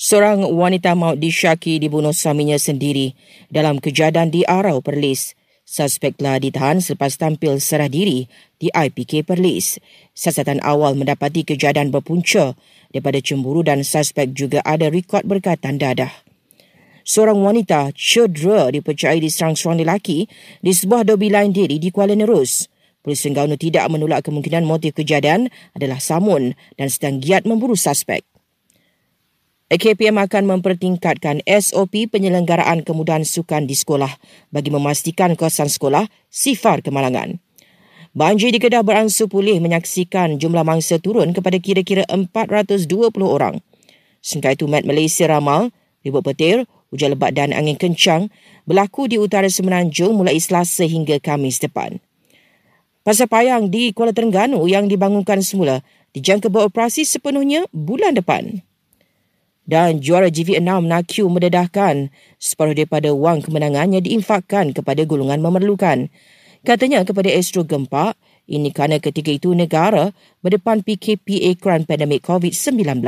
Seorang wanita maut disyaki dibunuh suaminya sendiri dalam kejadian di Arau Perlis. Suspek telah ditahan selepas tampil serah diri di IPK Perlis. Siasatan awal mendapati kejadian berpunca daripada cemburu dan suspek juga ada rekod berkatan dadah. Seorang wanita cedera dipercayai diserang seorang lelaki di sebuah dobi lain diri di Kuala Nerus. Polis Terengganu tidak menolak kemungkinan motif kejadian adalah samun dan sedang giat memburu suspek. KPM akan mempertingkatkan SOP penyelenggaraan kemudahan sukan di sekolah bagi memastikan kawasan sekolah sifar kemalangan. Banjir di Kedah beransur pulih menyaksikan jumlah mangsa turun kepada kira-kira 420 orang. Sengkai itu, Met Malaysia ramal, ribut petir, hujan lebat dan angin kencang berlaku di utara Semenanjung mulai Selasa hingga Kamis depan. Pasar Payang di Kuala Terengganu yang dibangunkan semula dijangka beroperasi sepenuhnya bulan depan dan juara GV6 Nakyu mendedahkan separuh daripada wang kemenangannya diinfakkan kepada golongan memerlukan. Katanya kepada Astro Gempa, ini kerana ketika itu negara berdepan PKPA kerana pandemik COVID-19.